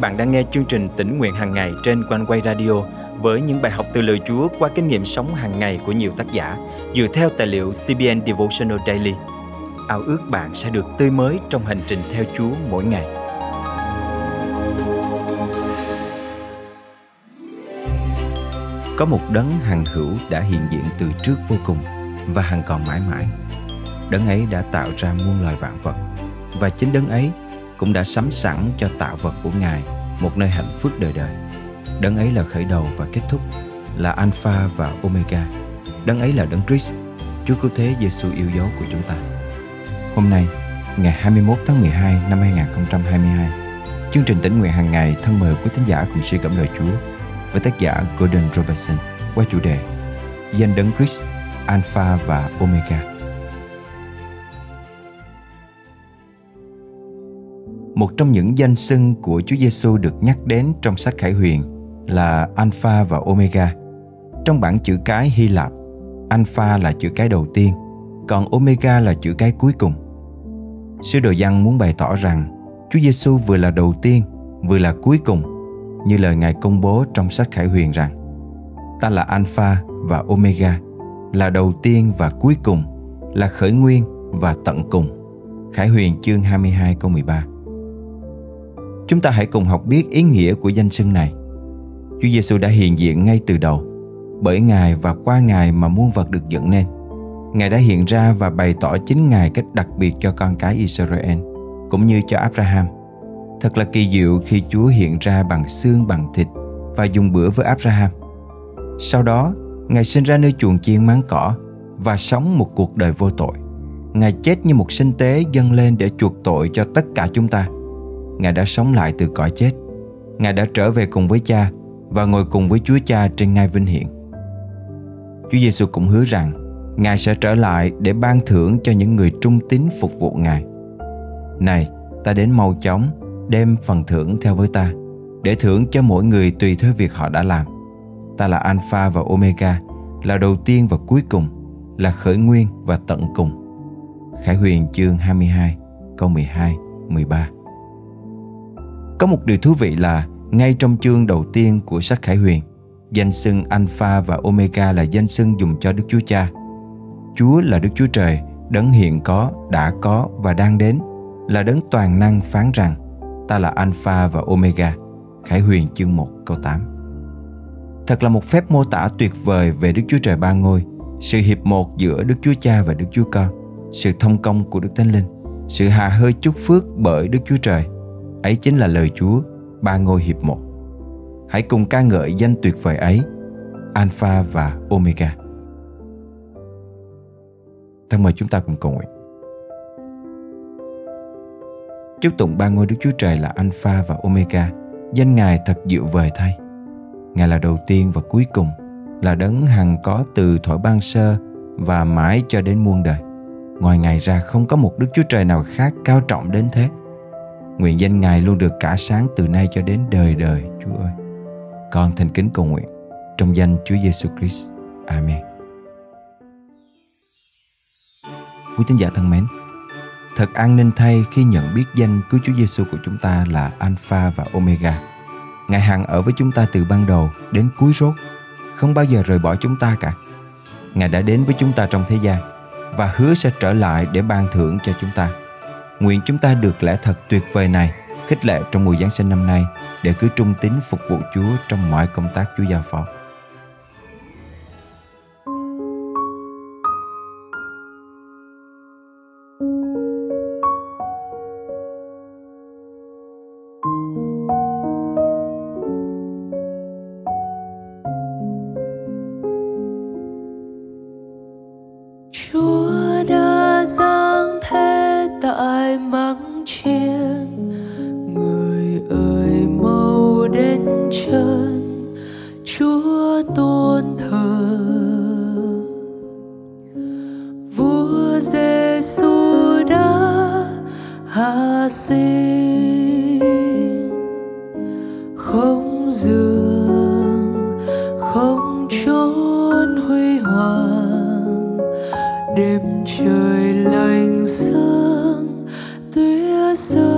bạn đang nghe chương trình tỉnh nguyện hàng ngày trên quanh quay radio với những bài học từ lời Chúa qua kinh nghiệm sống hàng ngày của nhiều tác giả dựa theo tài liệu CBN Devotional Daily. Ao ước bạn sẽ được tươi mới trong hành trình theo Chúa mỗi ngày. Có một đấng hằng hữu đã hiện diện từ trước vô cùng và hằng còn mãi mãi. Đấng ấy đã tạo ra muôn loài vạn vật và chính đấng ấy cũng đã sắm sẵn cho tạo vật của Ngài một nơi hạnh phúc đời đời. Đấng ấy là khởi đầu và kết thúc, là Alpha và Omega. Đấng ấy là Đấng Christ, Chúa Cứu Thế Giêsu yêu dấu của chúng ta. Hôm nay, ngày 21 tháng 12 năm 2022, chương trình tỉnh nguyện hàng ngày thân mời quý thính giả cùng suy cảm lời Chúa với tác giả Gordon Robertson qua chủ đề Danh Đấng Christ, Alpha và Omega. Một trong những danh xưng của Chúa Giêsu được nhắc đến trong sách Khải Huyền là Alpha và Omega. Trong bản chữ cái Hy Lạp, Alpha là chữ cái đầu tiên, còn Omega là chữ cái cuối cùng. Sư đồ văn muốn bày tỏ rằng Chúa Giêsu vừa là đầu tiên, vừa là cuối cùng, như lời Ngài công bố trong sách Khải Huyền rằng Ta là Alpha và Omega, là đầu tiên và cuối cùng, là khởi nguyên và tận cùng. Khải Huyền chương 22 câu 13 Chúng ta hãy cùng học biết ý nghĩa của danh xưng này. Chúa Giêsu đã hiện diện ngay từ đầu, bởi Ngài và qua Ngài mà muôn vật được dựng nên. Ngài đã hiện ra và bày tỏ chính Ngài cách đặc biệt cho con cái Israel, cũng như cho Abraham. Thật là kỳ diệu khi Chúa hiện ra bằng xương bằng thịt và dùng bữa với Abraham. Sau đó, Ngài sinh ra nơi chuồng chiên máng cỏ và sống một cuộc đời vô tội. Ngài chết như một sinh tế dâng lên để chuộc tội cho tất cả chúng ta – Ngài đã sống lại từ cõi chết. Ngài đã trở về cùng với Cha và ngồi cùng với Chúa Cha trên ngai vinh hiển. Chúa Giêsu cũng hứa rằng Ngài sẽ trở lại để ban thưởng cho những người trung tín phục vụ Ngài. Này, ta đến mau chóng, đem phần thưởng theo với ta, để thưởng cho mỗi người tùy theo việc họ đã làm. Ta là Alpha và Omega, là đầu tiên và cuối cùng, là khởi nguyên và tận cùng. Khải Huyền chương 22, câu 12, 13 có một điều thú vị là ngay trong chương đầu tiên của sách Khải Huyền, danh xưng Alpha và Omega là danh xưng dùng cho Đức Chúa Cha. Chúa là Đức Chúa Trời, đấng hiện có, đã có và đang đến, là đấng toàn năng phán rằng ta là Alpha và Omega. Khải Huyền chương 1 câu 8 Thật là một phép mô tả tuyệt vời về Đức Chúa Trời ba ngôi, sự hiệp một giữa Đức Chúa Cha và Đức Chúa Con, sự thông công của Đức Thánh Linh, sự hà hơi chúc phước bởi Đức Chúa Trời – ấy chính là lời Chúa, ba ngôi hiệp một. Hãy cùng ca ngợi danh tuyệt vời ấy, Alpha và Omega. Thân mời chúng ta cùng cầu nguyện. Chúc tụng ba ngôi Đức Chúa Trời là Alpha và Omega, danh Ngài thật diệu vời thay. Ngài là đầu tiên và cuối cùng, là đấng hằng có từ thổi ban sơ và mãi cho đến muôn đời. Ngoài Ngài ra không có một Đức Chúa Trời nào khác cao trọng đến thế. Nguyện danh Ngài luôn được cả sáng từ nay cho đến đời đời, Chúa ơi. Con thành kính cầu nguyện trong danh Chúa Giêsu Christ. Amen. Quý tín giả thân mến, thật an ninh thay khi nhận biết danh cứu Chúa Giêsu của chúng ta là Alpha và Omega. Ngài hằng ở với chúng ta từ ban đầu đến cuối rốt, không bao giờ rời bỏ chúng ta cả. Ngài đã đến với chúng ta trong thế gian và hứa sẽ trở lại để ban thưởng cho chúng ta Nguyện chúng ta được lẽ thật tuyệt vời này, khích lệ trong mùa Giáng sinh năm nay, để cứ trung tín phục vụ Chúa trong mọi công tác Chúa giao phó. Chân, chúa tôn thờ. Vua giêsu đã hạ sinh. Không dường, không trốn huy hoàng. Đêm trời lạnh sương, tuyết rơi.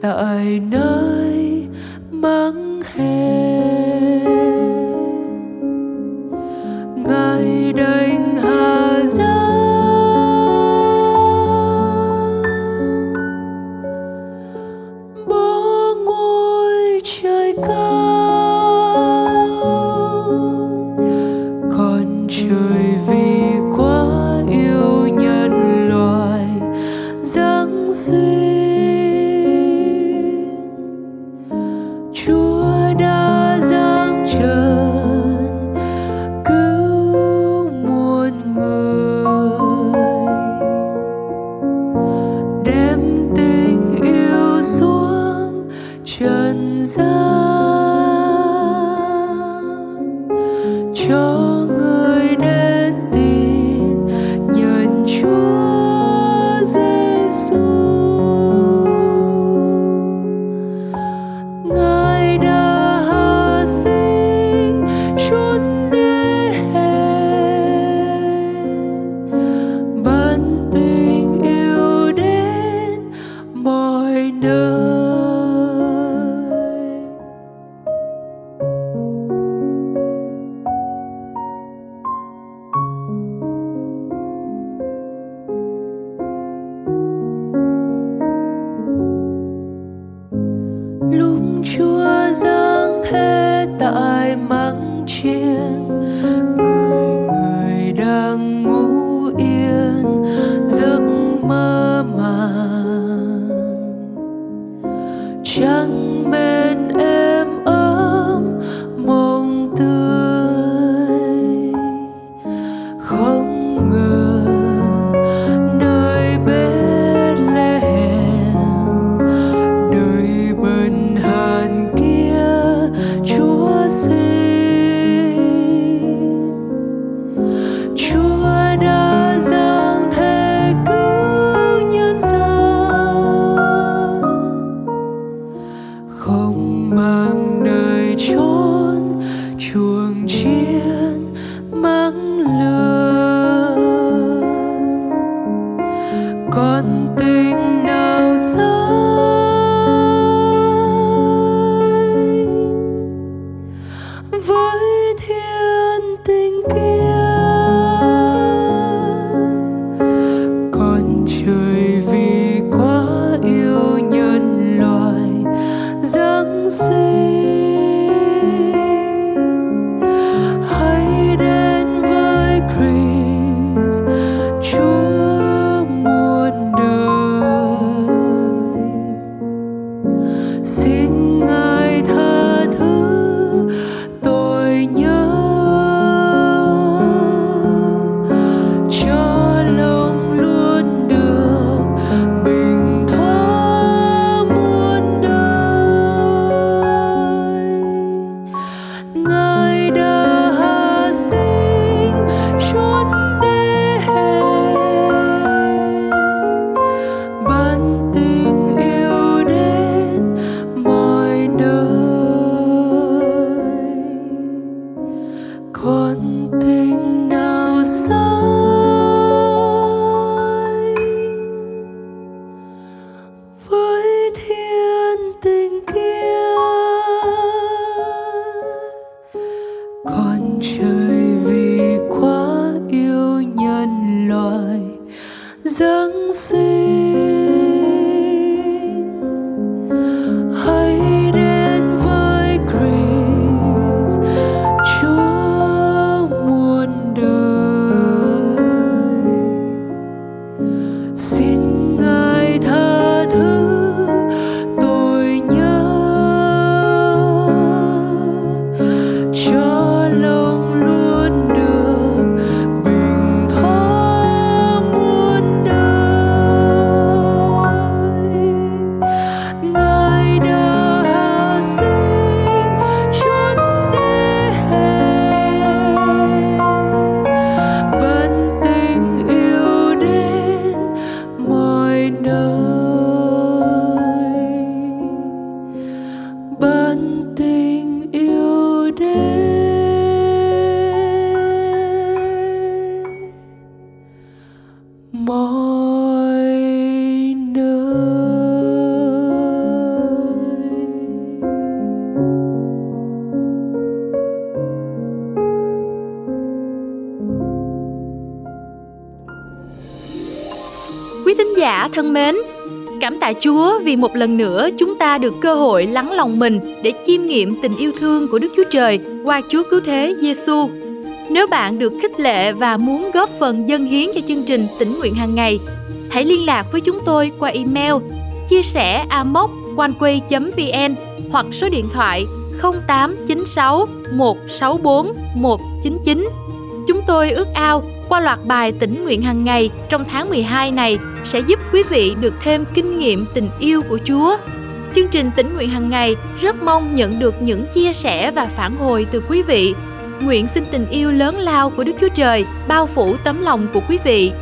Tại nơi mắng hè trần gian trắng bên em. Giả thân mến, cảm tạ Chúa vì một lần nữa chúng ta được cơ hội lắng lòng mình để chiêm nghiệm tình yêu thương của Đức Chúa Trời qua Chúa cứu thế Giêsu. Nếu bạn được khích lệ và muốn góp phần dân hiến cho chương trình tỉnh nguyện hàng ngày, hãy liên lạc với chúng tôi qua email chia sẻ amoconeway.vn hoặc số điện thoại 0896 164 199. Chúng tôi ước ao qua loạt bài tỉnh nguyện hàng ngày trong tháng 12 này sẽ giúp quý vị được thêm kinh nghiệm tình yêu của Chúa. Chương trình tỉnh nguyện hàng ngày rất mong nhận được những chia sẻ và phản hồi từ quý vị. Nguyện xin tình yêu lớn lao của Đức Chúa Trời bao phủ tấm lòng của quý vị